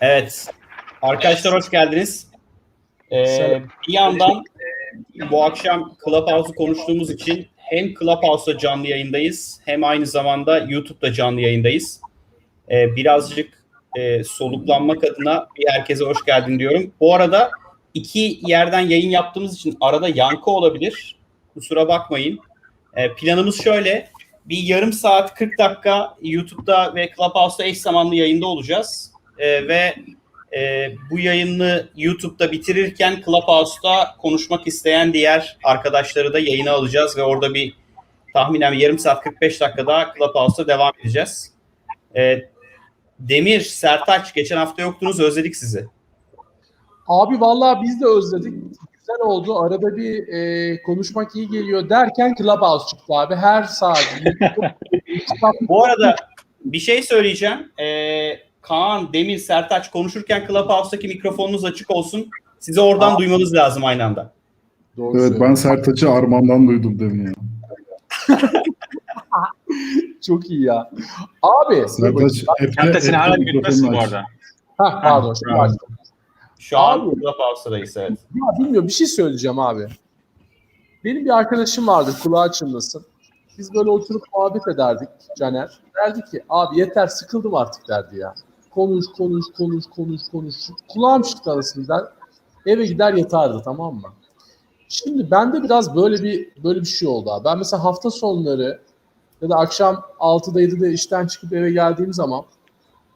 Evet. Arkadaşlar hoş geldiniz. Ee, bir yandan bu akşam Clubhouse'u konuştuğumuz için hem Clubhouse'da canlı yayındayız hem aynı zamanda YouTube'da canlı yayındayız. Ee, birazcık e, soluklanmak adına bir herkese hoş geldin diyorum. Bu arada iki yerden yayın yaptığımız için arada yankı olabilir. Kusura bakmayın. Ee, planımız şöyle. Bir yarım saat 40 dakika YouTube'da ve Clubhouse'da eş zamanlı yayında olacağız. Ee, ve e, bu yayını YouTube'da bitirirken Clubhouse'da konuşmak isteyen diğer arkadaşları da yayına alacağız ve orada bir tahminen yarım saat 45 dakika daha Clubhouse'da devam edeceğiz. Ee, Demir, Sertaç geçen hafta yoktunuz özledik sizi. Abi vallahi biz de özledik. Güzel oldu. Arada bir e, konuşmak iyi geliyor derken Clubhouse çıktı abi. Her saat. Bu arada bir şey söyleyeceğim. Ee, Kaan, Demir, Sertaç konuşurken Clubhouse'daki mikrofonunuz açık olsun. Sizi oradan Aa. duymanız lazım aynı anda. Doğru Evet ben Sertaç'ı Arman'dan duydum demin ya. Çok iyi ya. Abi. Sertaç seni hala F'de gülmezsin bu arada. Heh, pardon. Bravo. açtım. Şu an. Clubhouse'dayız evet. Ya bilmiyorum bir şey söyleyeceğim abi. Benim bir arkadaşım vardı kulağı çınlasın. Biz böyle oturup muhabbet ederdik Caner. Derdi ki abi yeter sıkıldım artık derdi ya. Konuş konuş konuş konuş konuş. Kulağım çıktı arasından. Eve gider yatardı tamam mı? Şimdi bende biraz böyle bir böyle bir şey oldu abi. Ben mesela hafta sonları ya da akşam 6'da 7'de işten çıkıp eve geldiğim zaman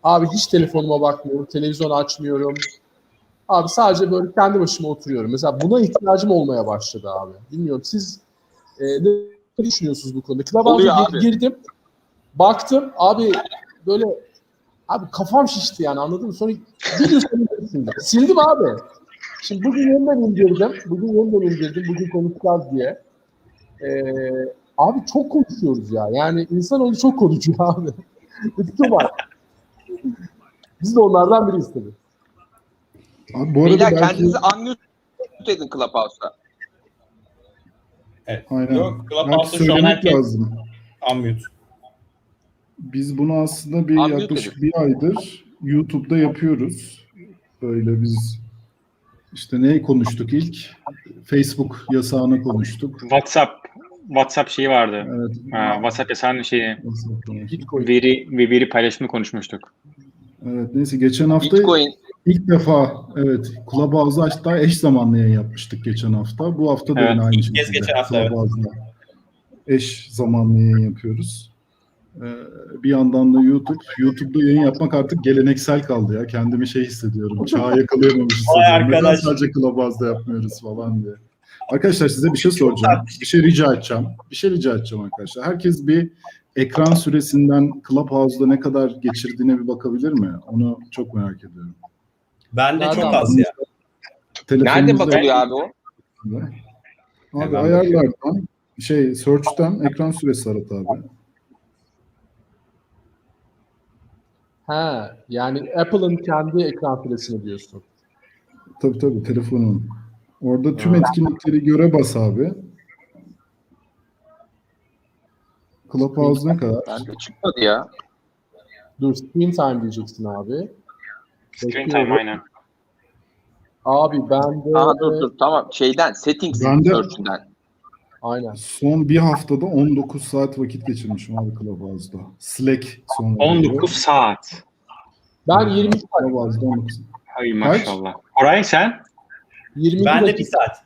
abi hiç telefonuma bakmıyorum, televizyon açmıyorum, Abi sadece böyle kendi başıma oturuyorum. Mesela buna ihtiyacım olmaya başladı abi. Bilmiyorum siz e, ne düşünüyorsunuz bu konuda? Clubhouse'a girdim. Baktım abi böyle abi kafam şişti yani anladın mı? Sonra bir gün sonra sildim. Abi. Şimdi bugün yeniden indirdim. Bugün yeniden indirdim. Bugün konuşacağız diye. Ee, abi çok konuşuyoruz ya. Yani insanoğlu çok konuşuyor abi. Lütfen var. Biz de onlardan biri istedik. Abi bu arada Beyler belki... kendinizi unmute edin Clubhouse'da. Aynen. Yok, Clubhouse'da şu an herkes lazım. unmute. Biz bunu aslında bir Unmute yaklaşık edin. bir aydır YouTube'da yapıyoruz. Böyle biz işte neyi konuştuk ilk? Facebook yasağını konuştuk. WhatsApp WhatsApp şeyi vardı. Evet. Ha, WhatsApp yasağının şeyi. Bitcoin. veri ve veri paylaşımını konuşmuştuk. Evet neyse geçen hafta Bitcoin. ilk defa evet Clubhouse'da hatta eş zamanlı yayın yapmıştık geçen hafta. Bu hafta da Evet, yine aynı ilk şekilde. kez geçen hafta, evet. Eş zamanlı yayın yapıyoruz. Ee, bir yandan da YouTube. YouTube'da yayın yapmak artık geleneksel kaldı ya. Kendimi şey hissediyorum. Çağı yakalayamamış hissediyorum. Neden sadece Clubhouse'da yapmıyoruz falan diye. Arkadaşlar size bir şey soracağım. Bir şey rica edeceğim. Bir şey rica edeceğim arkadaşlar. Herkes bir ekran süresinden Clubhouse'da ne kadar geçirdiğine bir bakabilir mi? Onu çok merak ediyorum. Bende Nereden çok az ya. Nerede bakılıyor abi o? Abi ayarlardan şey search'ten ekran süresi arat abi. Ha, yani Apple'ın kendi ekran süresini diyorsun. Tabii tabii telefonun. Orada tüm Ha. etkinlikleri göre bas abi. Clubhouse ne kadar? Bende çıkmadı ya. Dur, screen time diyeceksin abi. Screen Bekliyorum. time aynen. Abi bende... Aha dur dur tamam şeyden settings search'ünden. Aynen. Son bir haftada 19 saat vakit geçirmişim abi Clubhouse'da. Slack sonra. 19 saat. Ben 20 saat, Clubhouse'da 19. Hay maşallah. Koray sen? 22 Bende bir dakika. saat.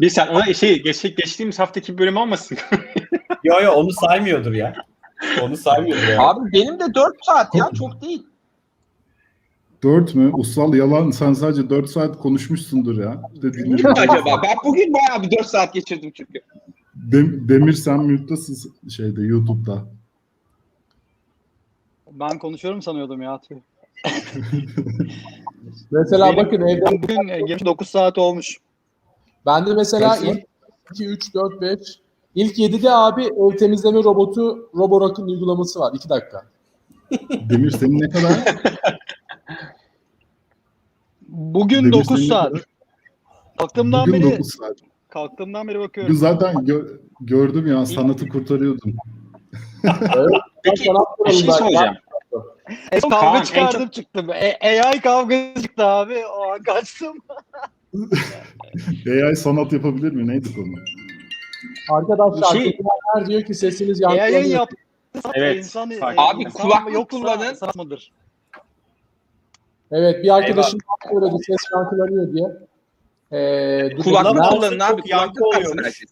Bir sen ona şey geç, geçtiğimiz haftaki bölüm olmasın? Yo yo onu saymıyordur ya. Onu saymıyordur ya. Abi benim de 4 saat ya çok değil. 4 mü? Ussal yalan sen sadece 4 saat konuşmuşsundur ya. De dinledim. acaba? Ben bugün bayağı bir 4 saat geçirdim çünkü. Dem- Demir sen mute'dasın şeyde YouTube'da. Ben konuşuyorum sanıyordum ya. Tüh. Mesela Benim- bakın evde Ben bugün e, geç 9 saat olmuş. bende mesela Kaç saat? ilk 2, 3, 4, 5 İlk 7'de abi ev temizleme robotu Roborak'ın uygulaması var. 2 dakika. Demir senin ne kadar? Bugün Demir 9 senin ne saat. kadar? Kalktığımdan Bugün beri 9 saat. kalktığımdan beri Bugün bakıyorum. zaten gö- gördüm ya sanatı kurtarıyordun. Peki sanat bir şey soracağım. Kaan, kavga en çıkardım çıktım. E- AI kavgası çıktı abi. O an kaçtım. AI sanat yapabilir mi? Neydi konu? Arkadaşlar Şey- diyor ki sesiniz AI'ın yankılanıyor. yaptığı Evet, insan, e, Abi, insan kulaklık yoksa kullanın. sanat mıdır? Evet bir arkadaşım söyledi ses yankılanıyor diye. Ee, Kulaklık kullanın abi. çok yankı oluyormuş. herkes.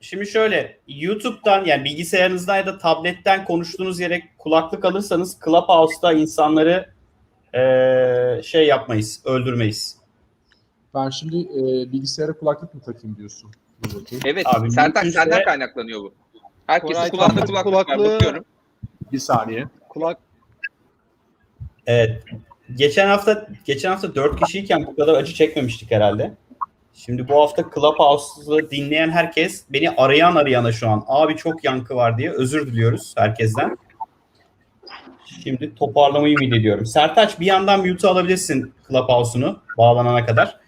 Şimdi şöyle YouTube'dan yani bilgisayarınızdan ya da tabletten konuştuğunuz yere kulaklık alırsanız Clubhouse'da insanları eee, şey yapmayız, öldürmeyiz. Ben şimdi e, bilgisayara kulaklık mı takayım diyorsun? Evet. Abi, Sertaç mümkünse- senden kaynaklanıyor bu. Herkesin Koray, kulağında kulaklık- var. kulaklığı- Bakıyorum. Bir saniye. Kulak Evet. Geçen hafta geçen hafta 4 kişiyken bu kadar acı çekmemiştik herhalde. Şimdi bu hafta Clubhouse'u dinleyen herkes beni arayan arayana şu an abi çok yankı var diye özür diliyoruz herkesten. Şimdi toparlamayı ümit ediyorum. Sertaç bir yandan mute alabilirsin Clubhouse'unu bağlanana kadar.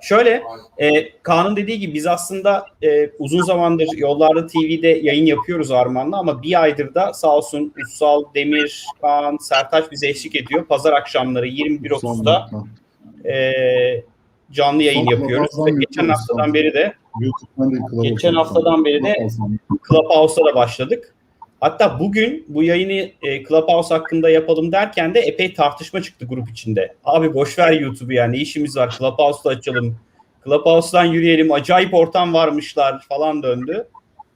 Şöyle e, Kaan'ın dediği gibi biz aslında e, uzun zamandır Yollarda TV'de yayın yapıyoruz Arman'la ama bir aydır da sağ olsun Ussal, Demir, Kaan, Sertaç bize eşlik ediyor. Pazar akşamları 21.30'da e, canlı yayın Son yapıyoruz. Ve geçen haftadan beri de. Geçen haftadan beri de-. Clubhouse'a da başladık. Hatta bugün bu yayını e, Clubhouse hakkında yapalım derken de epey tartışma çıktı grup içinde. Abi boş ver YouTube'u ya ne işimiz var Clubhouse'da açalım. Clubhouse'dan yürüyelim acayip ortam varmışlar falan döndü.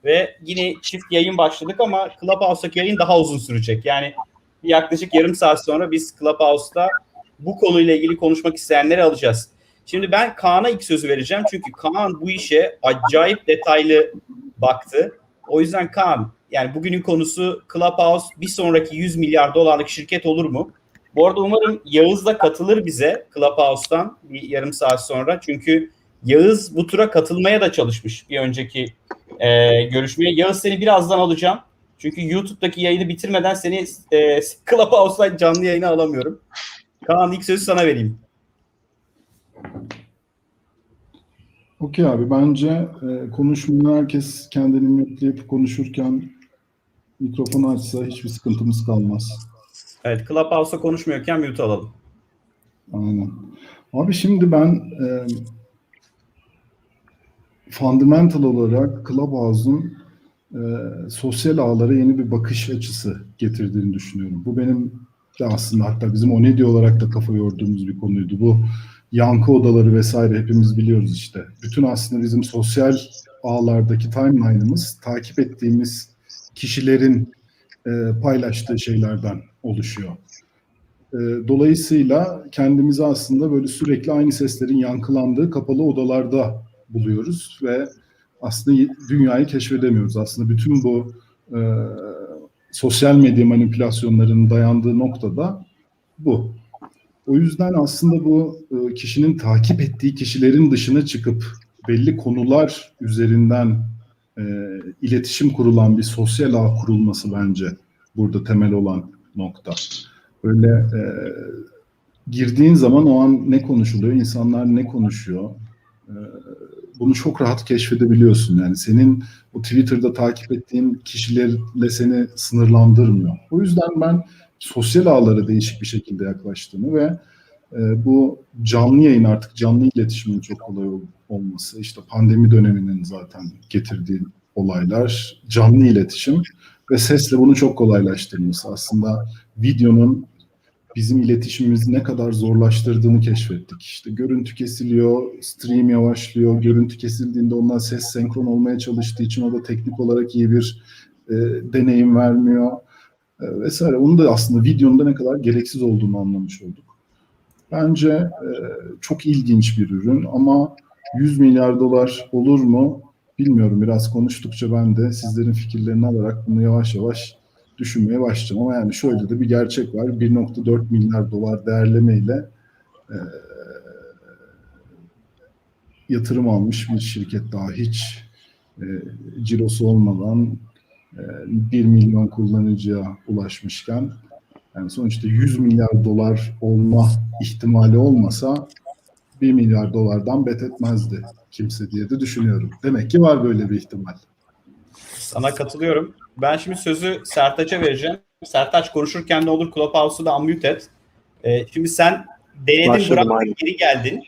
Ve yine çift yayın başladık ama Clubhouse'daki yayın daha uzun sürecek. Yani yaklaşık yarım saat sonra biz Clubhouse'da bu konuyla ilgili konuşmak isteyenleri alacağız. Şimdi ben Kaan'a ilk sözü vereceğim. Çünkü Kaan bu işe acayip detaylı baktı. O yüzden Kaan yani bugünün konusu Clubhouse bir sonraki 100 milyar dolarlık şirket olur mu? Bu arada umarım Yağız da katılır bize Clubhouse'dan bir yarım saat sonra. Çünkü Yağız bu tura katılmaya da çalışmış bir önceki e, görüşmeye. Yağız seni birazdan alacağım. Çünkü YouTube'daki yayını bitirmeden seni e, Clubhouse'dan canlı yayına alamıyorum. Kaan ilk sözü sana vereyim. Okey abi bence e, konuşmaya herkes kendini mutleyip konuşurken mikrofonu açsa hiçbir sıkıntımız kalmaz. Evet Clubhouse'da konuşmuyorken mute alalım. Aynen. Abi şimdi ben e, fundamental olarak Clubhouse'un e, sosyal ağlara yeni bir bakış açısı getirdiğini düşünüyorum. Bu benim de aslında hatta bizim Onedi olarak da kafa yorduğumuz bir konuydu. Bu yankı odaları vesaire hepimiz biliyoruz işte. Bütün aslında bizim sosyal ağlardaki timeline'ımız takip ettiğimiz kişilerin e, paylaştığı şeylerden oluşuyor. E, Dolayısıyla kendimizi aslında böyle sürekli aynı seslerin yankılandığı kapalı odalarda buluyoruz ve aslında dünyayı keşfedemiyoruz. Aslında bütün bu e, sosyal medya manipülasyonlarının dayandığı noktada bu. O yüzden aslında bu e, kişinin takip ettiği kişilerin dışına çıkıp belli konular üzerinden e, iletişim kurulan bir sosyal ağ kurulması bence burada temel olan nokta. Böyle e, girdiğin zaman o an ne konuşuluyor, insanlar ne konuşuyor, e, bunu çok rahat keşfedebiliyorsun. Yani senin o Twitter'da takip ettiğin kişilerle seni sınırlandırmıyor. O yüzden ben sosyal ağlara değişik bir şekilde yaklaştığını ve e, bu canlı yayın artık canlı iletişimin çok kolay ol- olması, işte pandemi döneminin zaten getirdiği olaylar, canlı iletişim ve sesle bunu çok kolaylaştırması. Aslında videonun bizim iletişimimizi ne kadar zorlaştırdığını keşfettik. İşte görüntü kesiliyor, stream yavaşlıyor. Görüntü kesildiğinde ondan ses senkron olmaya çalıştığı için o da teknik olarak iyi bir e, deneyim vermiyor e, vesaire. Onun da aslında videonun da ne kadar gereksiz olduğunu anlamış olduk. Bence e, çok ilginç bir ürün ama 100 milyar dolar olur mu bilmiyorum. Biraz konuştukça ben de sizlerin fikirlerini alarak bunu yavaş yavaş düşünmeye başlayacağım. Ama yani şöyle de bir gerçek var. 1.4 milyar dolar değerlemeyle e, yatırım almış bir şirket daha hiç e, cirosu olmadan e, 1 milyon kullanıcıya ulaşmışken yani sonuçta 100 milyar dolar olma ihtimali olmasa 1 milyar dolardan bet etmezdi kimse diye de düşünüyorum. Demek ki var böyle bir ihtimal. Sana katılıyorum. Ben şimdi sözü Sertaç'a vereceğim. Sertaç konuşurken ne olur Clubhouse'u da unmute et. Ee, şimdi sen denedin Başladım, bıraktın aynen. geri geldin.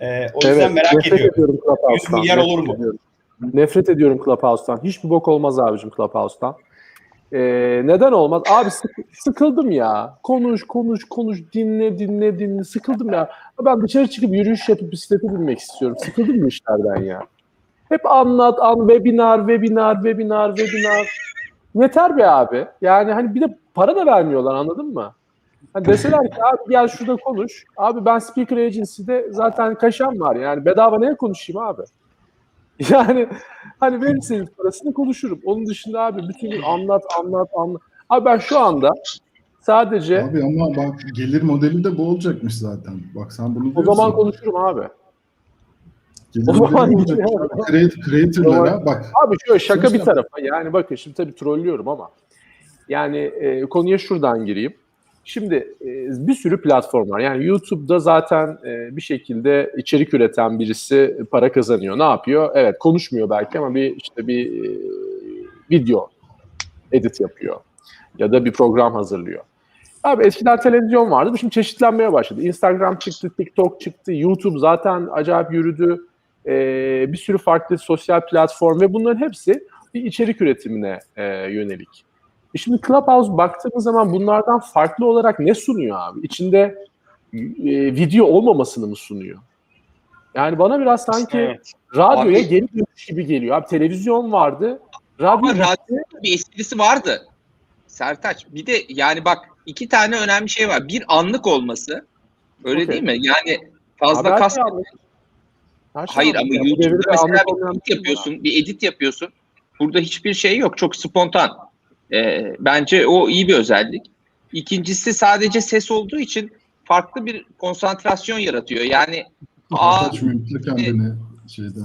Ee, o yüzden merak nefret ediyorum. ediyorum Clubhouse'tan. 100 milyar Nefret olur mu? ediyorum. Nefret ediyorum Clubhouse'tan. Hiçbir bok olmaz abicim Clubhouse'tan. Ee, neden olmaz? Abi sık- sıkıldım ya. Konuş, konuş, konuş. Dinle, dinle, dinle. Sıkıldım ya. Ben dışarı çıkıp yürüyüş yapıp bisiklete binmek istiyorum. Sıkıldım bu işlerden ya. Hep anlat, an, webinar, webinar, webinar, webinar. Yeter be abi. Yani hani bir de para da vermiyorlar anladın mı? Hani deseler ki abi gel şurada konuş. Abi ben Speaker Agency'de zaten kaşam var. Yani bedava neye konuşayım abi? Yani hani verirseniz parasını konuşurum. Onun dışında abi bütün gün anlat anlat anlat. Abi ben şu anda sadece Abi ama bak gelir modeli de bu olacakmış zaten. Bak sen bunu o diyorsun. zaman konuşurum abi. Gelir o zaman creator'lara bak. Abi şöyle şaka bir tarafa. Yani bakın şimdi tabii trollüyorum ama yani e, konuya şuradan gireyim. Şimdi e, bir sürü platform var. Yani YouTube'da zaten e, bir şekilde içerik üreten birisi para kazanıyor. Ne yapıyor? Evet konuşmuyor belki ama bir işte bir e, video edit yapıyor. Ya da bir program hazırlıyor. Abi eskiden televizyon vardı. Şimdi çeşitlenmeye başladı. Instagram çıktı, TikTok çıktı, YouTube zaten acayip yürüdü. Bir sürü farklı sosyal platform ve bunların hepsi bir içerik üretimine e, yönelik. E şimdi Clubhouse baktığımız zaman bunlardan farklı olarak ne sunuyor abi? İçinde e, video olmamasını mı sunuyor? Yani bana biraz sanki Evet. radyoya Abi- geri dönüş gibi geliyor. Abi televizyon vardı. Radyo Ama radyonun bir esprisi vardı. Sertaç. Bir de yani bak iki tane önemli şey var. Bir anlık olması. Öyle Okey. değil mi? Yani fazla Haber kas. şey Hayır ama YouTube'da mesela bir edit şey yapıyorsun, bir edit yapıyorsun. Burada hiçbir şey yok. Çok spontan. Ee, bence o iyi bir özellik. İkincisi sadece ses olduğu için farklı bir konsantrasyon yaratıyor. Yani aa, Kaç mümkün kendini şeyde.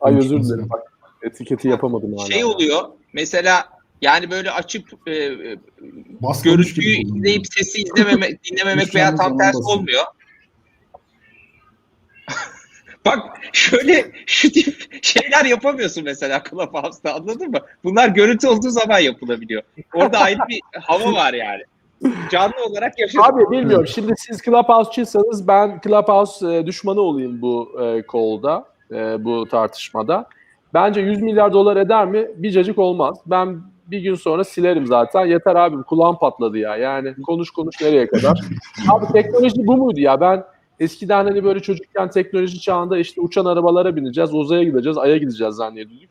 Ay özür dilerim bak. Etiketi yapamadım hala. şey oluyor. Mesela yani böyle açıp e, e, görüntüyü izleyip sesi izlememe, dinlememek veya tam tersi olmuyor. Bak şöyle şu tip şeyler yapamıyorsun mesela Clubhouse'da anladın mı? Bunlar görüntü olduğu zaman yapılabiliyor. Orada ayrı bir hava var yani. Canlı olarak yaşadım. Abi bilmiyorum. Şimdi siz Clubhouse'çıysanız ben Clubhouse e, düşmanı olayım bu e, call'da, e, bu tartışmada. Bence 100 milyar dolar eder mi? Bir cacık olmaz. Ben bir gün sonra silerim zaten. Yeter abi kulağım patladı ya. Yani konuş konuş nereye kadar? abi teknoloji bu muydu ya? Ben eskiden hani böyle çocukken teknoloji çağında işte uçan arabalara bineceğiz, uzaya gideceğiz, aya gideceğiz zannediyorduk.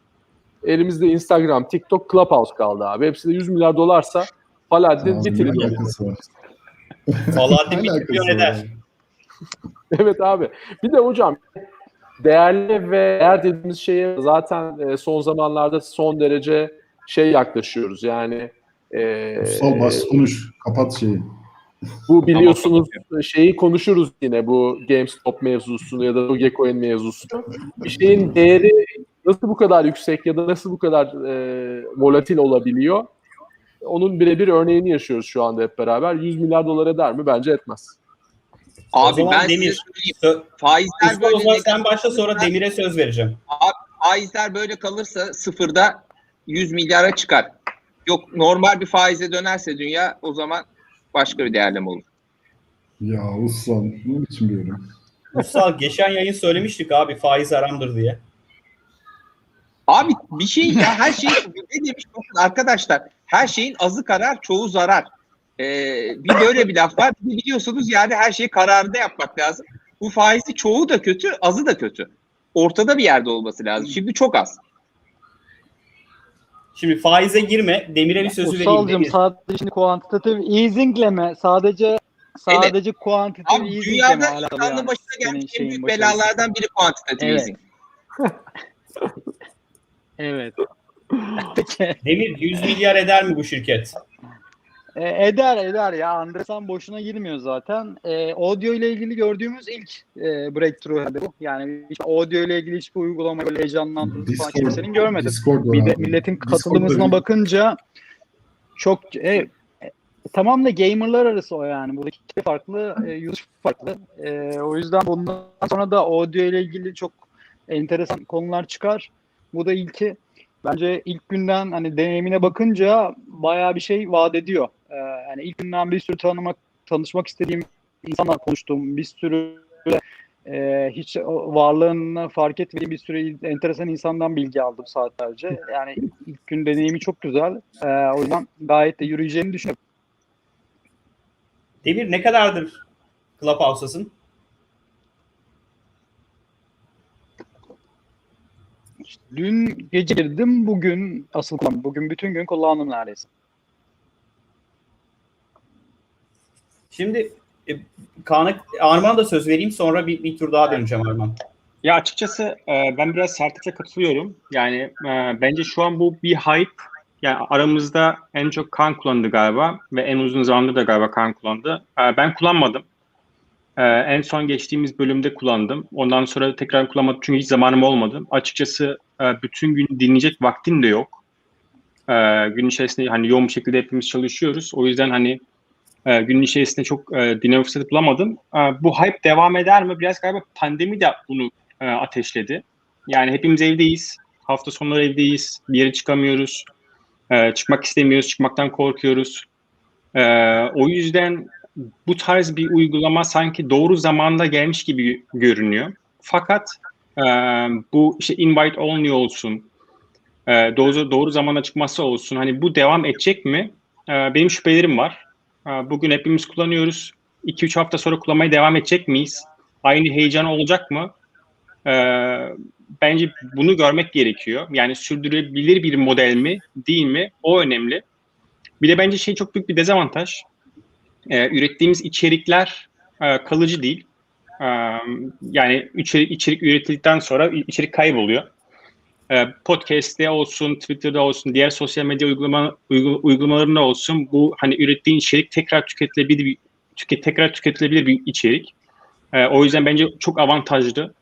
Elimizde Instagram, TikTok, Clubhouse kaldı abi. Hepsi de 100 milyar dolarsa Faladdin Alakası milyon var eder. Evet abi. Bir de hocam değerli ve değer dediğimiz şeye zaten e, son zamanlarda son derece şey yaklaşıyoruz. Yani e, Kutsal bas konuş. Kapat şeyi. Bu biliyorsunuz şeyi konuşuruz yine bu GameStop mevzusunu ya da Dogecoin mevzusunu. Bir şeyin değeri nasıl bu kadar yüksek ya da nasıl bu kadar e, volatil olabiliyor? Onun birebir örneğini yaşıyoruz şu anda hep beraber. 100 milyar dolar eder mi? Bence etmez. Abi ben Demir, Faizler Mustafa o böyle zaman sen başla sonra Demir'e söz vereceğim. faizler böyle kalırsa sıfırda 100 milyara çıkar. Yok normal bir faize dönerse dünya o zaman başka bir değerleme olur. Ya Ussal ne biçim bir yorum? Mustafa geçen yayın söylemiştik abi faiz haramdır diye. Abi bir şey ya her şey ne demiş arkadaşlar her şeyin azı karar çoğu zarar. Ee, bir böyle bir laf var. Biliyorsunuz yani her şeyi kararında yapmak lazım. Bu faizi çoğu da kötü azı da kötü. Ortada bir yerde olması lazım. Şimdi çok az. Şimdi faize girme. Demir'e bir sözü vereyim. Demir. sadece şimdi kuantitatif easingle mi? Sadece sadece kuantitatif Abi easingle mi dünyada insanlığın yani? başına gelmiş en büyük belalardan biri kuantitatif Evet. easing. Evet. Demir 100 milyar eder mi bu şirket? E, eder eder ya. Andresan boşuna girmiyor zaten. E, audio ile ilgili gördüğümüz ilk e, breakthrough bu. Yani hiç audio ile ilgili hiçbir uygulama böyle heyecanlandığını falan kimsenin görmedim. Discord Bir de milletin Discord'da katılım hızına bir- bakınca çok e, tamam da gamerlar arası o yani. Buradaki iki farklı, e, yüz farklı. E, o yüzden bundan sonra da audio ile ilgili çok enteresan konular çıkar. Bu da ilki. Bence ilk günden hani deneyimine bakınca bayağı bir şey vaat ediyor. Ee, yani ilk günden bir sürü tanımak, tanışmak istediğim insanlar konuştum. Bir sürü e, hiç varlığını fark etmediğim bir sürü enteresan insandan bilgi aldım saatlerce. Yani ilk gün deneyimi çok güzel. Ee, o yüzden gayet de yürüyeceğini düşünüyorum. Demir ne kadardır Clubhouse'tasın? Dün gece girdim, bugün asıl kullandım. Bugün bütün gün kullandım neredeyse. Şimdi e, Kaan'a, Arman'a da söz vereyim sonra bir, bir tur daha döneceğim Arman. Ya açıkçası e, ben biraz Sertaç'a katılıyorum. Yani e, bence şu an bu bir hype. Yani aramızda en çok Kaan kullandı galiba ve en uzun zamandır da galiba Kaan kullandı. E, ben kullanmadım. E, en son geçtiğimiz bölümde kullandım. Ondan sonra tekrar kullanmadım çünkü hiç zamanım olmadı. Açıkçası e, bütün gün dinleyecek vaktim de yok. E, gün içerisinde hani yoğun bir şekilde hepimiz çalışıyoruz. O yüzden hani e, günün içerisinde çok e, dinleme fırsatı bulamadım. E, bu hype devam eder mi? Biraz galiba pandemi de bunu e, ateşledi. Yani hepimiz evdeyiz. Hafta sonları evdeyiz. Bir yere çıkamıyoruz. E, çıkmak istemiyoruz. Çıkmaktan korkuyoruz. E, o yüzden bu tarz bir uygulama sanki doğru zamanda gelmiş gibi görünüyor. Fakat e, bu işte invite only olsun, e, doğru, doğru zamanda çıkması olsun. Hani bu devam edecek mi? E, benim şüphelerim var. E, bugün hepimiz kullanıyoruz. 2-3 hafta sonra kullanmaya devam edecek miyiz? Aynı heyecan olacak mı? E, bence bunu görmek gerekiyor. Yani sürdürülebilir bir model mi, değil mi? O önemli. Bir de bence şey çok büyük bir dezavantaj. E, ürettiğimiz içerikler e, kalıcı değil. Yani içerik, içerik üretildikten sonra içerik kayboluyor. E, podcast'te olsun, Twitter'da olsun, diğer sosyal medya uygulama, uygul, uygulamalarında olsun bu hani ürettiğin içerik tekrar tüketilebilir bir tüket, tekrar tüketilebilir bir içerik. E, o yüzden bence çok avantajlı.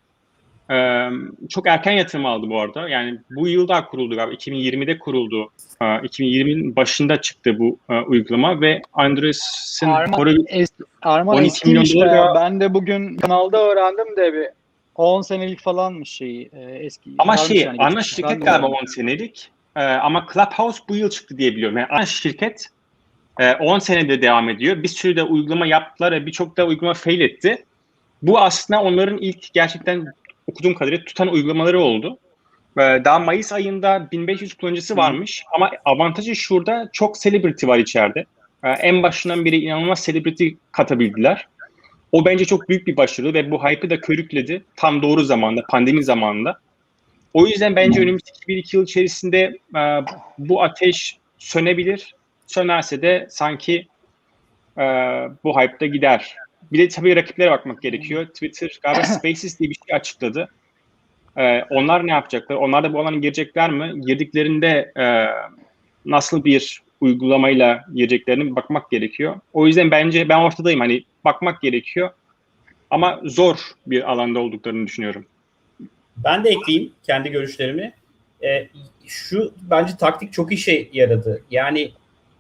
Ee, çok erken yatırım aldı bu arada. Yani bu yıl daha kuruldu galiba. 2020'de kuruldu. Ee, 2020'nin başında çıktı bu e, uygulama ve Andres'in Arman, es, Arman 12 eskiymiş milyon dolar- Ben de bugün kanalda öğrendim de bir 10 senelik falanmış şeyi e, eski. ama şey yani ana şirket galiba öğrendim. 10 senelik. Ee, ama Clubhouse bu yıl çıktı diye biliyorum. Yani ana şirket e, 10 senedir devam ediyor. Bir sürü de uygulama yaptılar ve birçok da uygulama fail etti. Bu aslında onların ilk gerçekten okuduğum kadarıyla tutan uygulamaları oldu. Ee, Daha Mayıs ayında 1500 kullanıcısı varmış ama avantajı şurada çok celebrity var içeride. Ee, En başından beri inanılmaz celebrity katabildiler. O bence çok büyük bir başarı ve bu hype'ı da körükledi. Tam doğru zamanda, pandemi zamanında. O yüzden bence önümüzdeki 1-2 yıl içerisinde e, bu ateş sönebilir. Sönerse de sanki e, bu hype da gider. Bir de tabii rakiplere bakmak gerekiyor. Twitter galiba Spaces diye bir şey açıkladı. Ee, onlar ne yapacaklar? Onlar da bu alana girecekler mi? Girdiklerinde e, nasıl bir uygulamayla gireceklerine bakmak gerekiyor. O yüzden bence ben ortadayım. Hani bakmak gerekiyor. Ama zor bir alanda olduklarını düşünüyorum. Ben de ekleyeyim kendi görüşlerimi. E, şu bence taktik çok işe yaradı. Yani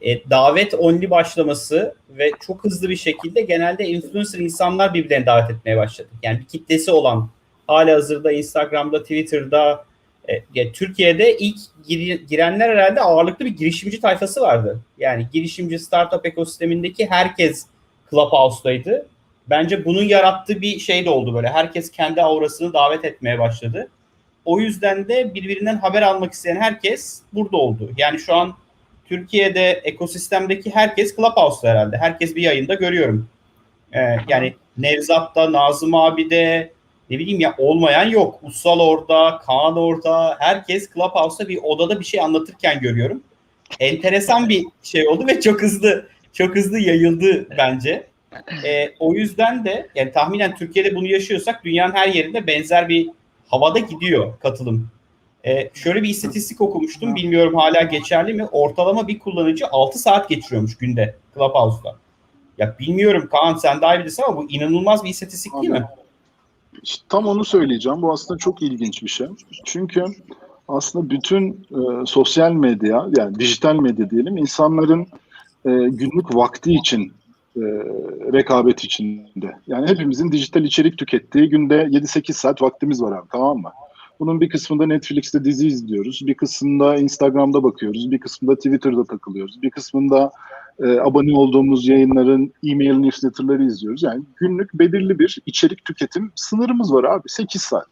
e, davet only başlaması ve çok hızlı bir şekilde genelde influencer insanlar birbirlerini davet etmeye başladı. Yani bir kitlesi olan hala hazırda Instagram'da, Twitter'da e, ya Türkiye'de ilk gir- girenler herhalde ağırlıklı bir girişimci tayfası vardı. Yani girişimci startup ekosistemindeki herkes Clubhouse'daydı. Bence bunun yarattığı bir şey de oldu böyle. Herkes kendi aurasını davet etmeye başladı. O yüzden de birbirinden haber almak isteyen herkes burada oldu. Yani şu an Türkiye'de ekosistemdeki herkes Clubhouse'da herhalde. Herkes bir yayında görüyorum. Ee, yani Nevzat'ta, Nazım abi de ne bileyim ya olmayan yok. Ussal orada, Kaan orada. Herkes Clubhouse'da bir odada bir şey anlatırken görüyorum. Enteresan bir şey oldu ve çok hızlı çok hızlı yayıldı bence. Ee, o yüzden de yani tahminen Türkiye'de bunu yaşıyorsak dünyanın her yerinde benzer bir havada gidiyor katılım. Ee, şöyle bir istatistik okumuştum. Bilmiyorum hala geçerli mi? Ortalama bir kullanıcı 6 saat geçiriyormuş günde Clubhouse'da. Ya bilmiyorum Kaan sen daha iyi bilirsin ama bu inanılmaz bir istatistik değil mi? İşte tam onu söyleyeceğim. Bu aslında çok ilginç bir şey. Çünkü aslında bütün e, sosyal medya yani dijital medya diyelim insanların e, günlük vakti için e, rekabet içinde. Yani hepimizin dijital içerik tükettiği günde 7-8 saat vaktimiz var abi tamam mı? Bunun bir kısmında Netflix'te dizi izliyoruz, bir kısmında Instagram'da bakıyoruz, bir kısmında Twitter'da takılıyoruz, bir kısmında e, abone olduğumuz yayınların e-mail newsletter'ları izliyoruz. Yani günlük belirli bir içerik tüketim sınırımız var abi. 8 saat.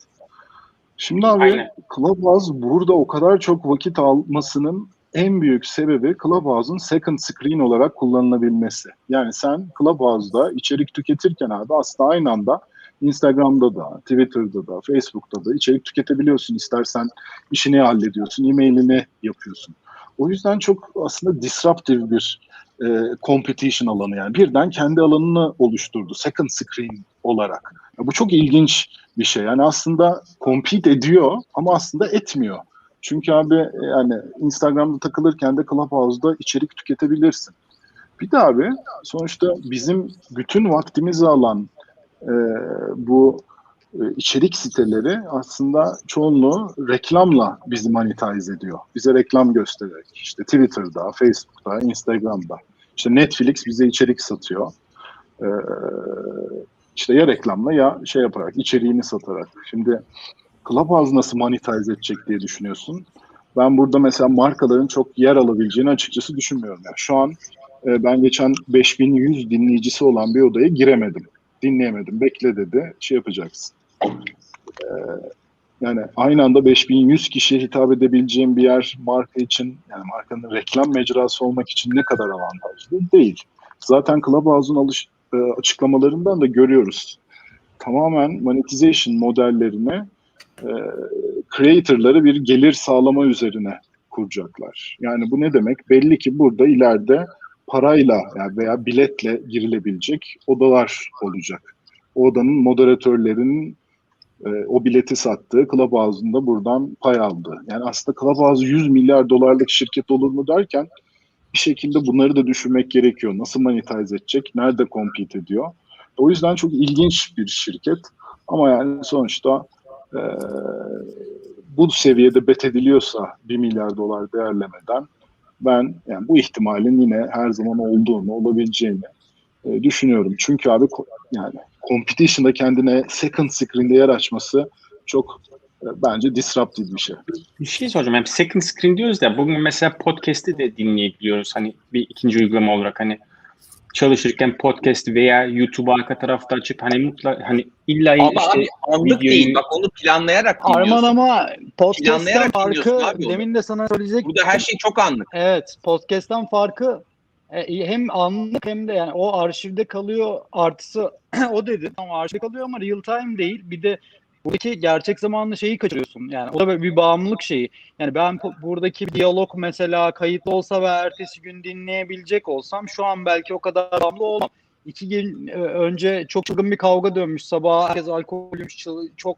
Şimdi abi Aynen. Clubhouse burada o kadar çok vakit almasının en büyük sebebi Clubhouse'un second screen olarak kullanılabilmesi. Yani sen Clubhouse'da içerik tüketirken abi aslında aynı anda Instagram'da da, Twitter'da da, Facebook'ta da içerik tüketebiliyorsun. İstersen işini hallediyorsun, e-mailini yapıyorsun. O yüzden çok aslında disruptive bir e, competition alanı yani. Birden kendi alanını oluşturdu second screen olarak. Ya bu çok ilginç bir şey. Yani aslında compete ediyor ama aslında etmiyor. Çünkü abi e, yani Instagram'da takılırken de Clubhouse'da içerik tüketebilirsin. Bir de abi sonuçta bizim bütün vaktimizi alan e, bu içerik siteleri aslında çoğunluğu reklamla bizi monetize ediyor. Bize reklam göstererek. İşte Twitter'da, Facebook'ta, Instagram'da. İşte Netflix bize içerik satıyor. Ee, işte ya reklamla ya şey yaparak, içeriğini satarak. Şimdi Clubhouse nasıl monetize edecek diye düşünüyorsun. Ben burada mesela markaların çok yer alabileceğini açıkçası düşünmüyorum. Yani şu an e, ben geçen 5100 dinleyicisi olan bir odaya giremedim. Dinleyemedim. Bekle dedi. Şey yapacaksın. Ee, yani aynı anda 5100 kişiye hitap edebileceğim bir yer marka için yani markanın reklam mecrası olmak için ne kadar avantajlı değil. Zaten Clubhouse'un alış, e, açıklamalarından da görüyoruz. Tamamen monetization modellerini e, creator'ları bir gelir sağlama üzerine kuracaklar. Yani bu ne demek? Belli ki burada ileride parayla yani veya biletle girilebilecek odalar olacak. O odanın moderatörlerinin e, o bileti sattığı Clubhouse'un da buradan pay aldı. Yani aslında Clubhouse 100 milyar dolarlık şirket olur mu derken bir şekilde bunları da düşünmek gerekiyor. Nasıl monetize edecek? Nerede compete ediyor? O yüzden çok ilginç bir şirket. Ama yani sonuçta e, bu seviyede bet ediliyorsa 1 milyar dolar değerlemeden ben yani bu ihtimalin yine her zaman olduğunu, olabileceğini e, düşünüyorum. Çünkü abi yani competition'da kendine second screen'de yer açması çok e, bence disruptive bir şey. Bir şey soracağım. Yani second screen diyoruz da bugün mesela podcast'i de dinleyebiliyoruz. Hani bir ikinci uygulama olarak hani çalışırken podcast veya YouTube'u arka tarafta açıp hani mutlaka hani illa Ama işte abi anlık videoyu- değil. Bak onu planlayarak dinliyorsun. Arman ama podcast'ten farkı abi demin de sana söyleyecektim. Burada her şey çok anlık. Evet, podcast'tan farkı hem anlık hem de yani o arşivde kalıyor artısı o dedi. Tamam arşivde kalıyor ama real time değil. Bir de buradaki gerçek zamanlı şeyi kaçırıyorsun. Yani o da bir bağımlılık şeyi. Yani ben buradaki diyalog mesela kayıtlı olsa ve ertesi gün dinleyebilecek olsam şu an belki o kadar bağımlı olmam. İki gün e, önce çok çılgın bir kavga dönmüş. Sabah herkes alkollüymüş. çıl- Çok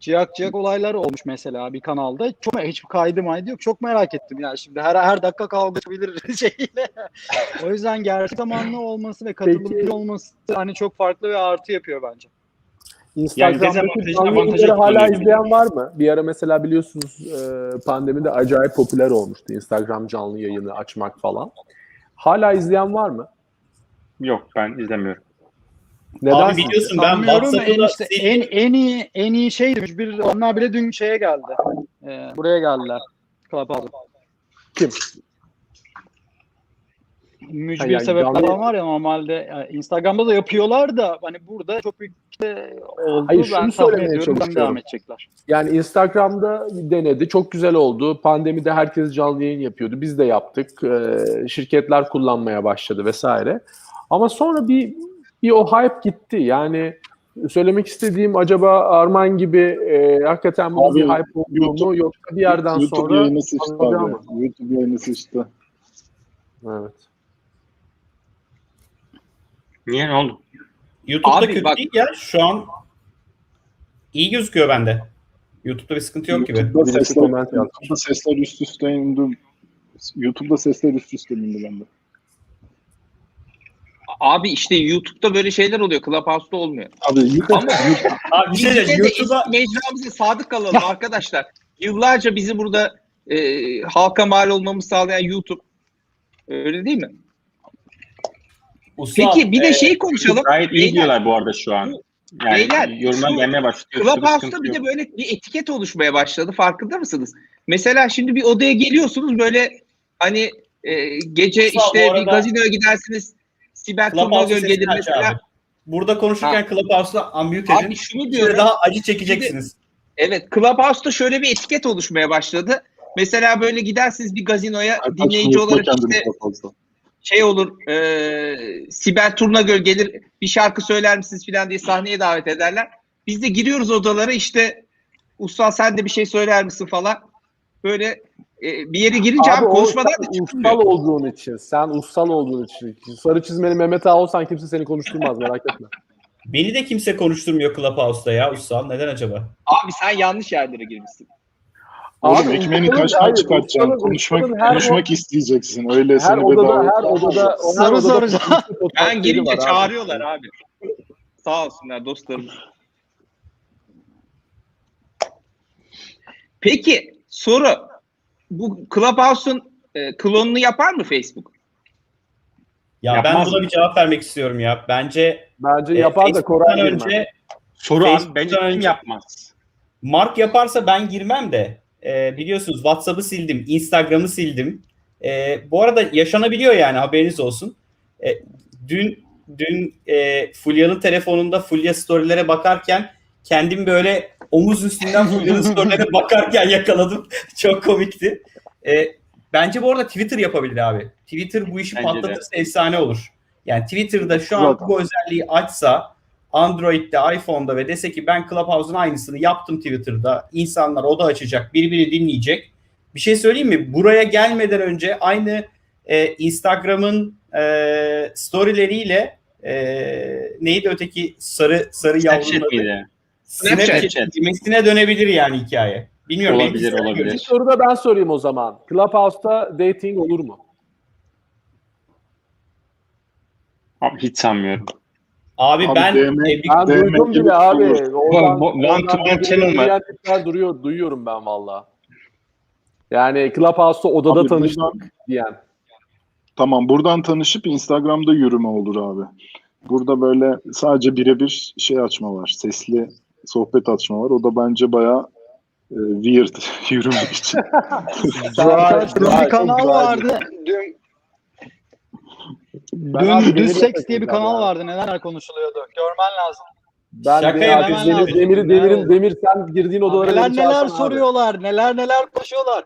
ciyak ciyak olaylar olmuş mesela bir kanalda. Çok hiçbir kaydı maydı yok. Çok merak ettim yani şimdi her her dakika kavga çıkabilir şeyle. o yüzden gerçek zamanlı olması ve katılımcı olması hani çok farklı ve artı yapıyor bence. Instagram'daki canlı yayınları hala izleyen var mı? Bir ara mesela biliyorsunuz e, pandemide acayip popüler olmuştu Instagram canlı yayını açmak falan. Hala izleyen var mı? yok ben izlemiyorum. Neden? Abi biliyorsun ben WhatsApp'ta işte en en iyi en iyi şeydi. Bir onlar bile dün şeye geldi. Ee, buraya geldiler. Clubhouse'a. Kim? Mücbir yani sebepler canlı- falan var ya normalde yani Instagram'da da yapıyorlar da hani burada çok büyük kitle oldu. Hayır, şunu ben tahmin söylemeye ediyorum ben çalışıyorum. devam edecekler. Yani Instagram'da denedi. Çok güzel oldu. Pandemide herkes canlı yayın yapıyordu. Biz de yaptık. Ee, şirketler kullanmaya başladı vesaire. Ama sonra bir bir o hype gitti. Yani söylemek istediğim acaba Arman gibi e, hakikaten bu Abi, bir hype oldu mu YouTube- yoksa bir yerden YouTube sonra yayını sıçtı abi. mı? YouTube yayını sıçtı. Evet. Niye ne oldu? YouTube'da Abi kötü bak- değil ya. Şu an iyi gözüküyor bende. YouTube'da bir sıkıntı yok gibi. YouTube'da sesler. YouTube'da sesler üst üste indi. YouTube'da sesler üst üste indi bende. Abi işte YouTube'da böyle şeyler oluyor. Clubhouse'da olmuyor. Abi YouTube, Ama Abi bir şey diyeceğim. YouTube'a mecramıza sadık kalalım arkadaşlar. Yıllarca bizi burada e, halka mal olmamızı sağlayan YouTube. Öyle değil mi? Ustam, Peki bir e, de şey konuşalım. Gayet iyi diyorlar bu arada şu an. Yani Beyler, yorumlar gelmeye başlıyor. Clubhouse'da bir de böyle bir etiket oluşmaya başladı. Farkında mısınız? Mesela şimdi bir odaya geliyorsunuz böyle hani e, gece Mustafa, işte bu bir arada- gazinoya gidersiniz. Siber Clubhouse'un Turnagöl gelir mesela. abi. Burada konuşurken Clubhouse'la unmute Abi edin. şunu Bir diyorum. daha acı çekeceksiniz. Evet, Clubhouse'da şöyle bir etiket oluşmaya başladı. Mesela böyle gidersiniz bir gazinoya dinleyici olarak işte şey olur, e, Sibel Turnagöl gelir bir şarkı söyler misiniz falan diye sahneye davet ederler. Biz de giriyoruz odalara işte usta sen de bir şey söyler misin falan. Böyle e, bir yere girince abi, o konuşmadan da çıkmıyor. Ussal olduğun için. Sen ussal olduğun için. Sarı çizmeli Mehmet Ağa olsan kimse seni konuşturmaz merak etme. Beni de kimse konuşturmuyor Clubhouse'da ya Ussal. Neden acaba? Abi sen yanlış yerlere girmişsin. Oğlum Abi, ekmeğini hayır, çıkartacaksın? Konuşmak, konuşmak isteyeceksin. Öyle Her seni odada, bedava her odada, soracağım. potansiyeli Ben girince abi. çağırıyorlar abi. Sağ olsunlar dostlarımız. Peki soru. Bu Clubhouse'un e, klonunu yapar mı Facebook? Ya Yapmaz ben buna mı? bir cevap vermek istiyorum ya. Bence Bence e, yapar da Facebook'tan Koray önce Soru Facebook'tan bence kim önce- yapmaz? Mark yaparsa ben girmem de. E, biliyorsunuz WhatsApp'ı sildim, Instagram'ı sildim. E, bu arada yaşanabiliyor yani haberiniz olsun. E, dün dün e, Fulya'nın telefonunda Fulya storylere bakarken kendim böyle omuz üstünden Fulya'nın storylere bakarken yakaladım. Çok komikti. E, bence bu arada Twitter yapabilir abi. Twitter bu işi Bence de. patlatırsa efsane olur. Yani Twitter'da şu an bu özelliği açsa Android'de, iPhone'da ve dese ki ben Clubhouse'un aynısını yaptım Twitter'da. İnsanlar o da açacak, birbirini dinleyecek. Bir şey söyleyeyim mi? Buraya gelmeden önce aynı e, Instagram'ın e, storyleriyle e, neydi öteki sarı sarı miydi? Snapchat. Snapchat dönebilir yani hikaye. Bilmiyorum. Olabilir, belki olabilir. Bir soru da ben sorayım o zaman. Clubhouse'da dating olur mu? Abi hiç sanmıyorum. Abi, Abi ben duydum bile abi. Oradan, one to one channel tipler duruyor, duyuyorum ben valla. Yani Clubhouse'da odada Abi tanıştık buradan- diyen. Tamam buradan tanışıp Instagram'da yürüme olur abi. Burada böyle sadece birebir şey açma var. Sesli sohbet açma var. O da bence bayağı e, weird yürüme için. Güzel, bir kanal vardı. Dün Dün, dün Demir'e Seks diye bir kanal ya. vardı. Neler konuşuluyordu. Görmen lazım. Ben Şaka de- yapıyorsun. Demir, Demir. Demir'in, Evet. Demir sen girdiğin odalara neler neler abi. soruyorlar. Neler neler konuşuyorlar.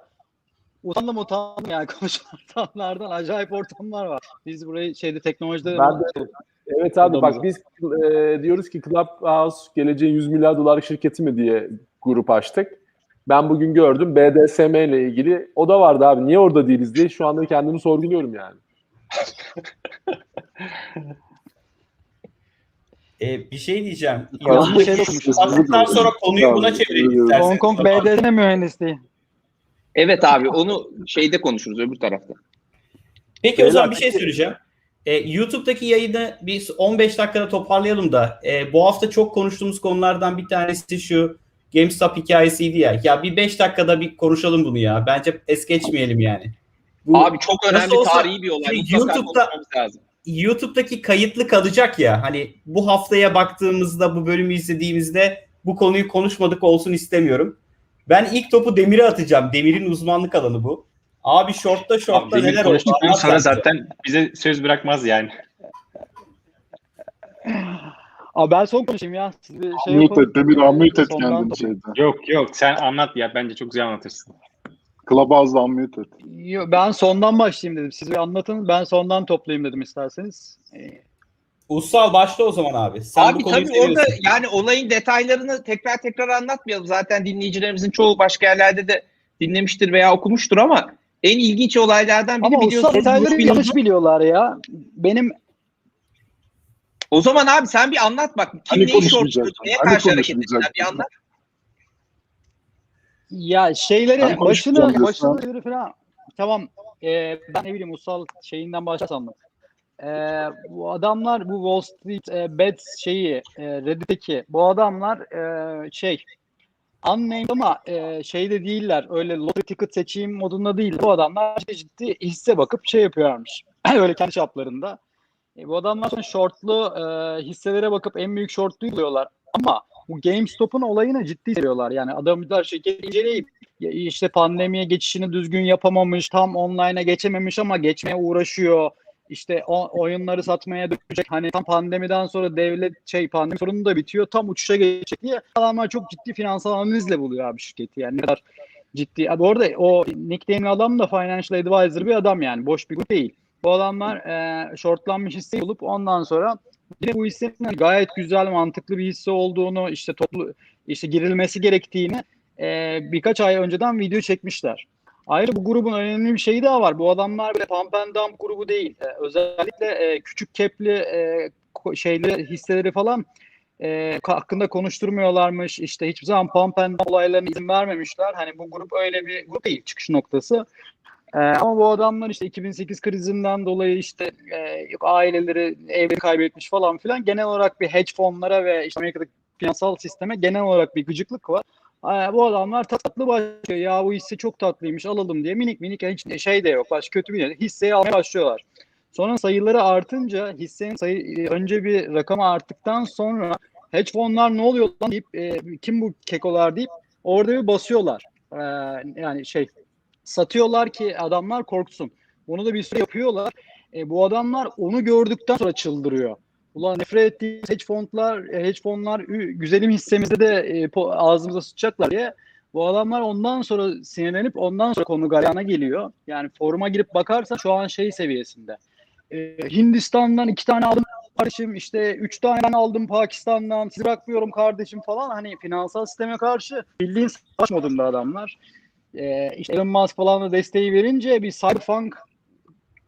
Utandım utandım yani konuşulan ortamlardan acayip ortamlar var. Biz burayı şeyde teknolojide Ben de- Evet abi bak biz e, diyoruz ki Clubhouse geleceğin 100 milyar dolarlık şirketi mi diye grup açtık. Ben bugün gördüm BDSM ile ilgili o da vardı abi. Niye orada değiliz diye şu anda kendimi sorguluyorum yani. e, bir şey diyeceğim. Yanlış Yok, şey sonra konuyu buna çevirelim. Hong Kong BDSM mühendisliği. Evet abi onu şeyde konuşuruz öbür tarafta. Peki o zaman bir şey söyleyeceğim. Ee, YouTube'daki yayını bir 15 dakikada toparlayalım da e, bu hafta çok konuştuğumuz konulardan bir tanesi şu GameStop hikayesiydi ya. Ya bir 5 dakikada bir konuşalım bunu ya. Bence es geçmeyelim yani. Bu Abi çok önemli olsa- tarihi bir olay. Mutlaka YouTube'da- lazım. YouTube'daki kayıtlı kalacak ya. Hani bu haftaya baktığımızda bu bölümü izlediğimizde bu konuyu konuşmadık olsun istemiyorum. Ben ilk topu Demir'e atacağım. Demir'in uzmanlık alanı bu. Abi short'ta short'ta Abi, neler oldu? sonra sen. zaten bize söz bırakmaz yani. Abi ben son konuşayım ya. Siz bir şey Mute yapın. et Demir unmute et kendini toplayın. şeyde. Yok yok sen anlat ya bence çok güzel anlatırsın. Clubhouse'da unmute et. Yo, Ben sondan başlayayım dedim. Siz bir anlatın. Ben sondan toplayayım dedim isterseniz. Ussal başla o zaman abi. Sen bu Abi konuyu tabii orada yani olayın detaylarını tekrar tekrar anlatmayalım. Zaten dinleyicilerimizin çoğu başka yerlerde de dinlemiştir veya okumuştur ama en ilginç olaylardan biri Ama biliyorsunuz. detayları Bruce Willis'in- yanlış biliyorlar ya. Benim O zaman abi sen bir anlat bak. Kim Hani neyi shortluyordu? Neye Hani karşı hareket ettiler bir anlat. ya şeyleri Ben başını başını yürü falan. Tamam. Ee, ben ne bileyim ussal şeyinden başlasam mı? Ee, bu adamlar bu Wall Street e, Bets şeyi e, Reddit'teki bu adamlar e, şey unnamed ama e, şeyde değiller. Öyle lottery ticket seçeyim modunda değil. Bu adamlar ciddi, ciddi hisse bakıp şey yapıyorlarmış. öyle kendi çaplarında. E, bu adamlar sonra shortlu e, hisselere bakıp en büyük shortluyu buluyorlar. Ama bu GameStop'un olayını ciddi seviyorlar. Yani adamlar şirketi inceleyip işte pandemiye geçişini düzgün yapamamış, tam online'a geçememiş ama geçmeye uğraşıyor. İşte o, oyunları satmaya dönecek. Hani tam pandemiden sonra devlet şey pandemi sorunu da bitiyor. Tam uçuşa geçecek diye adamlar çok ciddi finansal analizle buluyor abi şirketi. Yani ne kadar ciddi. Abi orada o nickname'li adam da financial advisor bir adam yani. Boş bir grup değil. Bu adamlar e, shortlanmış hisse bulup ondan sonra yine bu hissenin gayet güzel mantıklı bir hisse olduğunu işte toplu işte girilmesi gerektiğini e, birkaç ay önceden video çekmişler. Ayrıca bu grubun önemli bir şeyi daha var. Bu adamlar böyle pump and dump grubu değil. E, özellikle e, küçük kepli e, şeyleri hisseleri falan e, hakkında konuşturmuyorlarmış. İşte hiçbir zaman pump and dump olaylarına izin vermemişler. Hani bu grup öyle bir grup değil çıkış noktası. Ee, ama bu adamlar işte 2008 krizinden dolayı işte e, aileleri evleri kaybetmiş falan filan genel olarak bir hedge fonlara ve işte Amerika'daki finansal sisteme genel olarak bir gıcıklık var. Bu adamlar tatlı başlıyor. Ya bu hisse çok tatlıymış alalım diye minik minik hiç şey de yok. Başka kötü bir. Hisseyi almaya başlıyorlar. Sonra sayıları artınca hissenin sayı önce bir rakamı arttıktan sonra hedge fonlar ne oluyor lan deyip e, kim bu kekolar deyip orada bir basıyorlar. Ee, yani şey satıyorlar ki adamlar korksun. Bunu da bir süre yapıyorlar. E, bu adamlar onu gördükten sonra çıldırıyor. Ulan nefret ettiğimiz hedge fonlar, e, hedge fonlar güzelim hissemizde de e, po- ağzımıza sıçacaklar diye. Bu adamlar ondan sonra sinirlenip ondan sonra konu galyana geliyor. Yani foruma girip bakarsan şu an şey seviyesinde. E, Hindistan'dan iki tane aldım kardeşim işte üç tane aldım Pakistan'dan sizi bırakmıyorum kardeşim falan hani finansal sisteme karşı bildiğin savaş modunda adamlar e, işte Elon Musk falan da desteği verince bir cyberpunk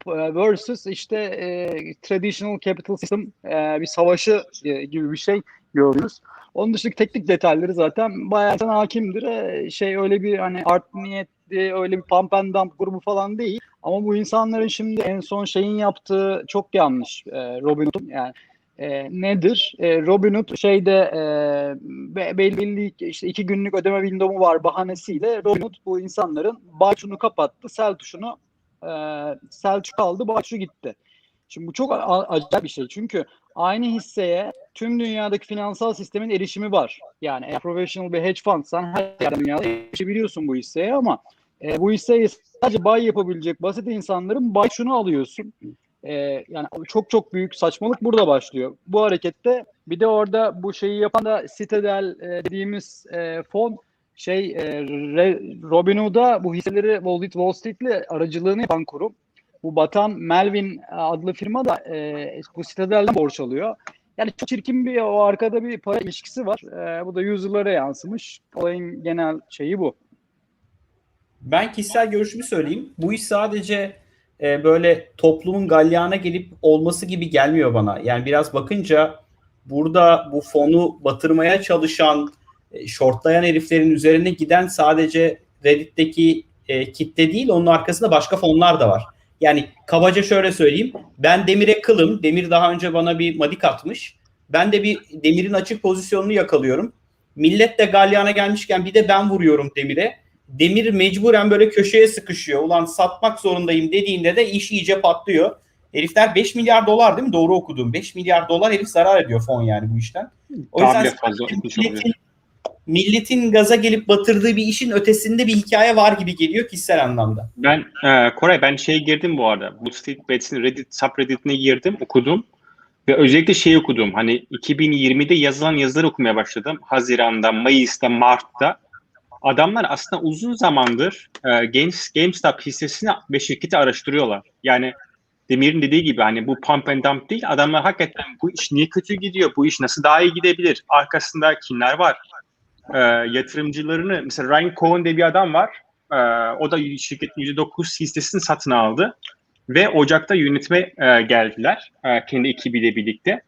versus işte e, traditional capital system e, bir savaşı e, gibi bir şey görüyoruz. Onun dışındaki teknik detayları zaten bayağı sana hakimdir. E, şey öyle bir hani art niyetli öyle bir pump and dump grubu falan değil. Ama bu insanların şimdi en son şeyin yaptığı çok yanlış. E, Robin Hood'un yani e, nedir? E, Robinhood şeyde e, be- belli işte iki günlük ödeme window'u var bahanesiyle Robinhood bu insanların buy tuşunu kapattı, sell tuşunu e, sell tuşu aldı, tuşu gitti. Şimdi bu çok acayip bir şey. Çünkü aynı hisseye tüm dünyadaki finansal sistemin erişimi var. Yani eğer professional bir hedge fundsan her yerden dünyada erişebiliyorsun bu hisseye ama e, bu hisseyi sadece buy yapabilecek basit insanların buy tuşunu alıyorsun. Ee, yani çok çok büyük saçmalık burada başlıyor. Bu harekette bir de orada bu şeyi yapan da Citadel e, dediğimiz e, fon şey e, Re- Robinhood'a bu hisseleri Wall Street, Wall Street'le aracılığını yapan kurum. Bu batan Melvin adlı firma da e, bu Citadel'den borç alıyor. Yani çok çirkin bir o arkada bir para ilişkisi var. E, bu da user'lara yansımış. Olayın genel şeyi bu. Ben kişisel görüşümü söyleyeyim. Bu iş sadece e, böyle toplumun galyana gelip olması gibi gelmiyor bana. Yani biraz bakınca burada bu fonu batırmaya çalışan, shortlayan heriflerin üzerine giden sadece Reddit'teki e, kitle değil, onun arkasında başka fonlar da var. Yani kabaca şöyle söyleyeyim. Ben Demir'e kılım. Demir daha önce bana bir madik atmış. Ben de bir Demir'in açık pozisyonunu yakalıyorum. Millet de galyana gelmişken bir de ben vuruyorum Demir'e. Demir mecburen böyle köşeye sıkışıyor. Ulan satmak zorundayım dediğinde de iş iyice patlıyor. Herifler 5 milyar dolar değil mi? Doğru okudum. 5 milyar dolar herif zarar ediyor fon yani bu işten. O yüzden milletin, gaza gelip batırdığı bir işin ötesinde bir hikaye var gibi geliyor kişisel anlamda. Ben e, Koray ben şeye girdim bu arada. Bu Street Bets'in Reddit subreddit'ine girdim, okudum. Ve özellikle şey okudum. Hani 2020'de yazılan yazılar okumaya başladım. Haziran'da, Mayıs'ta, Mart'ta. Adamlar aslında uzun zamandır e, Games, GameStop hissesini ve şirketi araştırıyorlar. Yani Demir'in dediği gibi hani bu pump and dump değil. Adamlar hakikaten bu iş niye kötü gidiyor? Bu iş nasıl daha iyi gidebilir? Arkasında kimler var? E, yatırımcılarını mesela Ryan Cohen diye bir adam var. E, o da şirketin %9 hissesini satın aldı. Ve Ocak'ta yönetime e, geldiler. E, kendi ekibiyle birlikte.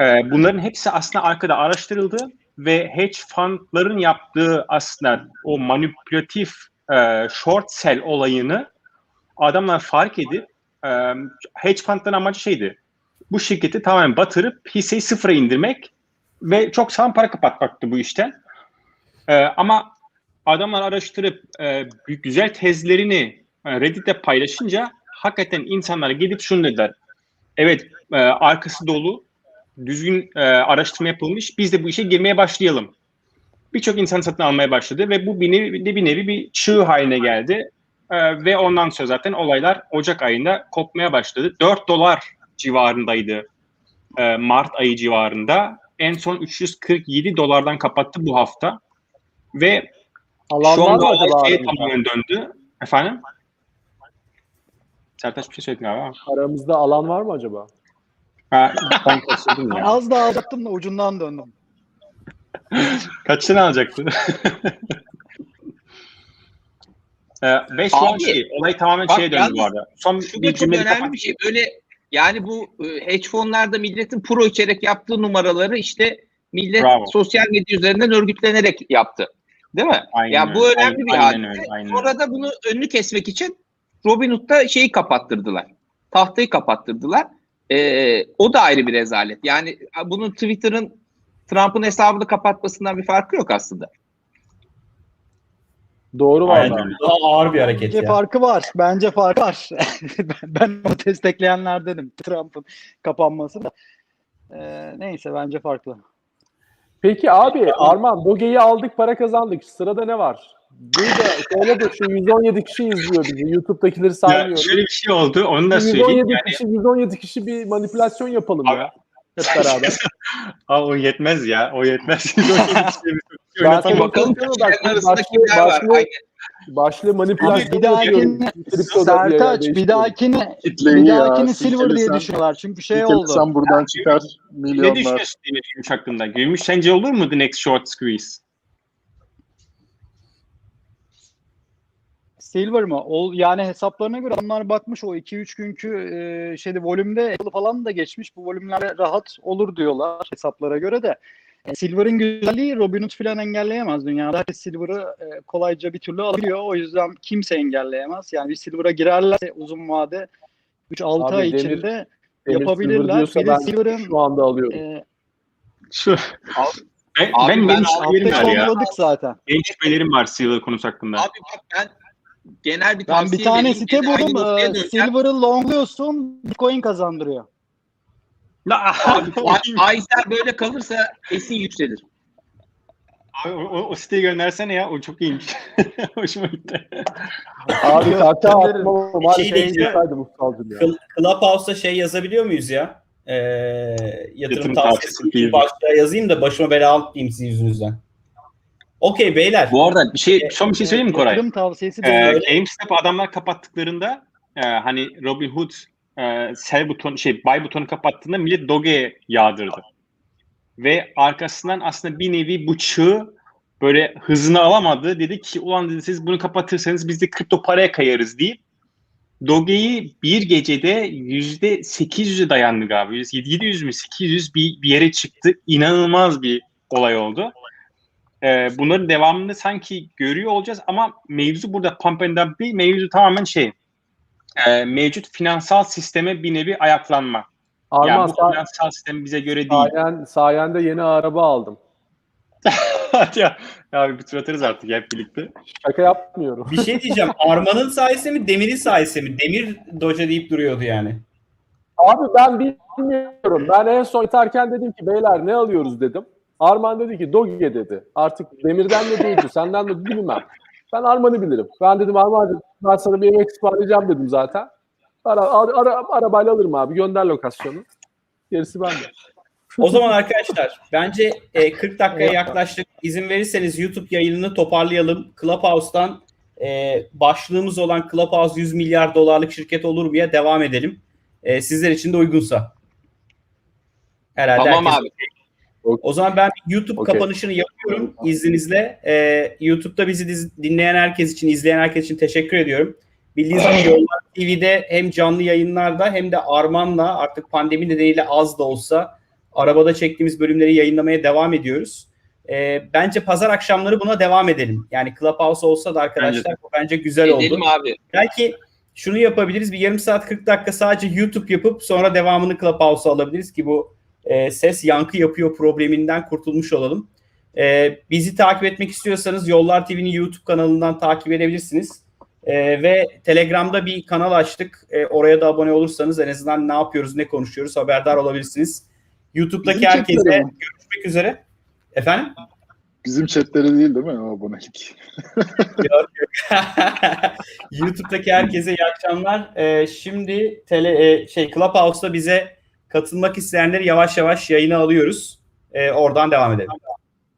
E, bunların hepsi aslında arkada araştırıldı ve hedge fundların yaptığı aslında o manipülatif e, short sell olayını adamlar fark edip e, hedge fundların amacı şeydi. Bu şirketi tamamen batırıp hisseyi sıfıra indirmek ve çok sağlam para kapatmaktı bu işten. E, ama adamlar araştırıp e, güzel tezlerini e, Reddit'te paylaşınca hakikaten insanlar gidip şunu dediler. Evet e, arkası dolu düzgün e, araştırma yapılmış. Biz de bu işe girmeye başlayalım. Birçok insan satın almaya başladı ve bu bir nevi, bir nevi bir çığ haline geldi. E, ve ondan sonra zaten olaylar Ocak ayında kopmaya başladı. 4 dolar civarındaydı e, Mart ayı civarında. En son 347 dolardan kapattı bu hafta. Ve Alan şu anda olay şeye tamamen döndü. Efendim? Sertaç bir şey söyledin galiba. Aramızda alan var mı acaba? Ha, ben kaçırdım ya. az daha alacaktım da ucundan döndüm. Kaçını alacaktı? 5 şu an Abi, şey, olay tamamen bak şeye döndü yalnız bu arada. Son Şu da bir çok cümle önemli bir şey. Böyle yani bu e, hedge fonlarda milletin pro içerek yaptığı numaraları işte millet Bravo. sosyal medya üzerinden örgütlenerek yaptı. Değil mi? Aynen ya bu önemli bir Aynen hadise. öyle, aynen Sonra da bunu önünü kesmek için Robinhood'da şeyi kapattırdılar. Tahtayı kapattırdılar. Ee, o da ayrı bir rezalet. Yani bunun Twitter'ın Trump'ın hesabını kapatmasından bir farkı yok aslında. Doğru Aynen. valla. Daha ağır bir hareket Bence ya. farkı var. Bence farkı var. ben, ben o destekleyenlerdenim. Trump'ın kapanması da. Ee, neyse bence farklı. Peki abi Arman Doge'yi aldık para kazandık. Sırada ne var? Burada söyle de şu 117 kişi izliyor bizi. YouTube'dakileri Ya saymıyorum. şöyle bir şey oldu, onu da Bu söyleyeyim. 117 Yani, kişi 117 kişi bir manipülasyon yapalım Abi- ya. Hep beraber. Aa, o yetmez ya, o yetmez. Ben Oynatan sana Bakalım kişilerin bak, arasında başlı- manipülasyon bir bir Sertaç bir Kitleyi bir ya, dahakine silver diye düşünüyorlar. Çünkü şey oldu. buradan çıkar ne milyonlar. düşünüyorsun Demir Gümüş hakkında? Gümüş sence olur mu the next short squeeze? Silver mı? O, yani hesaplarına göre onlar bakmış o 2-3 günkü e, şeyde volümde falan da geçmiş. Bu volümlerle rahat olur diyorlar hesaplara göre de. Silver'ın güzelliği Robinhood falan engelleyemez. Dünyada herkes Silver'ı e, kolayca bir türlü alabiliyor. O yüzden kimse engelleyemez. Yani bir Silver'a girerlerse uzun vade 3-6 Abi ay Demir- içinde Demir yapabilirler. Silver Bir de ben Silver'ın şu anda alıyorum. e, Şu. Ben, Abi ben, ben benim şüphelerim var ya. zaten. Benim şüphelerim var Silver konusu hakkında. Abi bak ben genel bir Ben tavsiye bir tane site buldum. Silver'ı longluyorsun, Bitcoin kazandırıyor. La, Abi, faizler böyle kalırsa kesin yükselir. Abi, o, o, siteyi göndersene ya. O çok iyiymiş. Hoşuma gitti. Abi Gönderirim. atmam. Şey şey diyecektim Mustalcım ya. Cl- Clubhouse'da şey yazabiliyor muyuz ya? Ee, yatırım, Yatırım tavsiyesi başlığa yazayım da başıma bela almayayım sizin yüzünüzden. Okey beyler. Bu arada bir şey, son bir şey söyleyeyim mi Koray? Yatırım tavsiyesi de Ee. GameStop adamlar kapattıklarında e, hani Robinhood e, sell buton şey buy butonu kapattığında millet Doge'ye yağdırdı. Ve arkasından aslında bir nevi bu çığ böyle hızını alamadı. Dedi ki ulan dedi siz bunu kapatırsanız biz de kripto paraya kayarız deyip Doge'yi bir gecede yüzde 800'e dayandı galiba. 700 mü 800 bir, bir yere çıktı. İnanılmaz bir olay oldu. Ee, bunların devamını sanki görüyor olacağız ama mevzu burada pump and dump değil. Mevzu tamamen şey e, mevcut finansal sisteme bir nevi ayaklanma. Arman yani bu sa- finansal sistem bize göre değil. sayen, sayende yeni araba aldım. Hadi ya, ya bir tur atarız artık hep birlikte. Şaka yapmıyorum. Bir şey diyeceğim. Arman'ın sayesinde mi Demir'in sayesinde mi? Demir Doge deyip duruyordu yani. Abi ben bilmiyorum. Ben en son iterken dedim ki beyler ne alıyoruz dedim. Arman dedi ki Doge dedi. Artık Demir'den de duydu. Senden de bilmem. Ben Arman'ı bilirim. Ben dedim Arman ben sana bir yemek ısmarlayacağım dedim zaten. Ara, ara, ara- arabayla alırım abi. Gönder lokasyonu. Gerisi bende. O zaman arkadaşlar bence e, 40 dakikaya yaklaştık. İzin verirseniz YouTube yayınını toparlayalım. Clubhouse'dan e, başlığımız olan Clubhouse 100 milyar dolarlık şirket olur muya devam edelim. E, sizler için de uygunsa. Herhalde Tamam herkes- abi. O zaman ben YouTube Okey. kapanışını yapıyorum izninizle. Ee, YouTube'da bizi diz- dinleyen herkes için, izleyen herkes için teşekkür ediyorum. Bildiğiniz gibi Yollar TV'de hem canlı yayınlarda hem de Arman'la artık pandemi nedeniyle az da olsa arabada çektiğimiz bölümleri yayınlamaya devam ediyoruz. Ee, bence pazar akşamları buna devam edelim. Yani Clubhouse olsa da arkadaşlar bu bence güzel oldu. Edelim abi. Belki şunu yapabiliriz. Bir yarım saat 40 dakika sadece YouTube yapıp sonra devamını Clubhouse'a alabiliriz ki bu e, ses yankı yapıyor probleminden kurtulmuş olalım. E, bizi takip etmek istiyorsanız Yollar TV'nin YouTube kanalından takip edebilirsiniz. E, ve Telegram'da bir kanal açtık. E, oraya da abone olursanız en azından ne yapıyoruz, ne konuşuyoruz haberdar olabilirsiniz. YouTube'daki herkese görüşmek üzere. Efendim? Bizim chatlere değil değil mi abonelik? yok yok. YouTube'daki herkese iyi akşamlar. Ee, şimdi tele, e, şey Clubhouse'da bize Katılmak isteyenleri yavaş yavaş yayına alıyoruz. Ee, oradan devam edelim.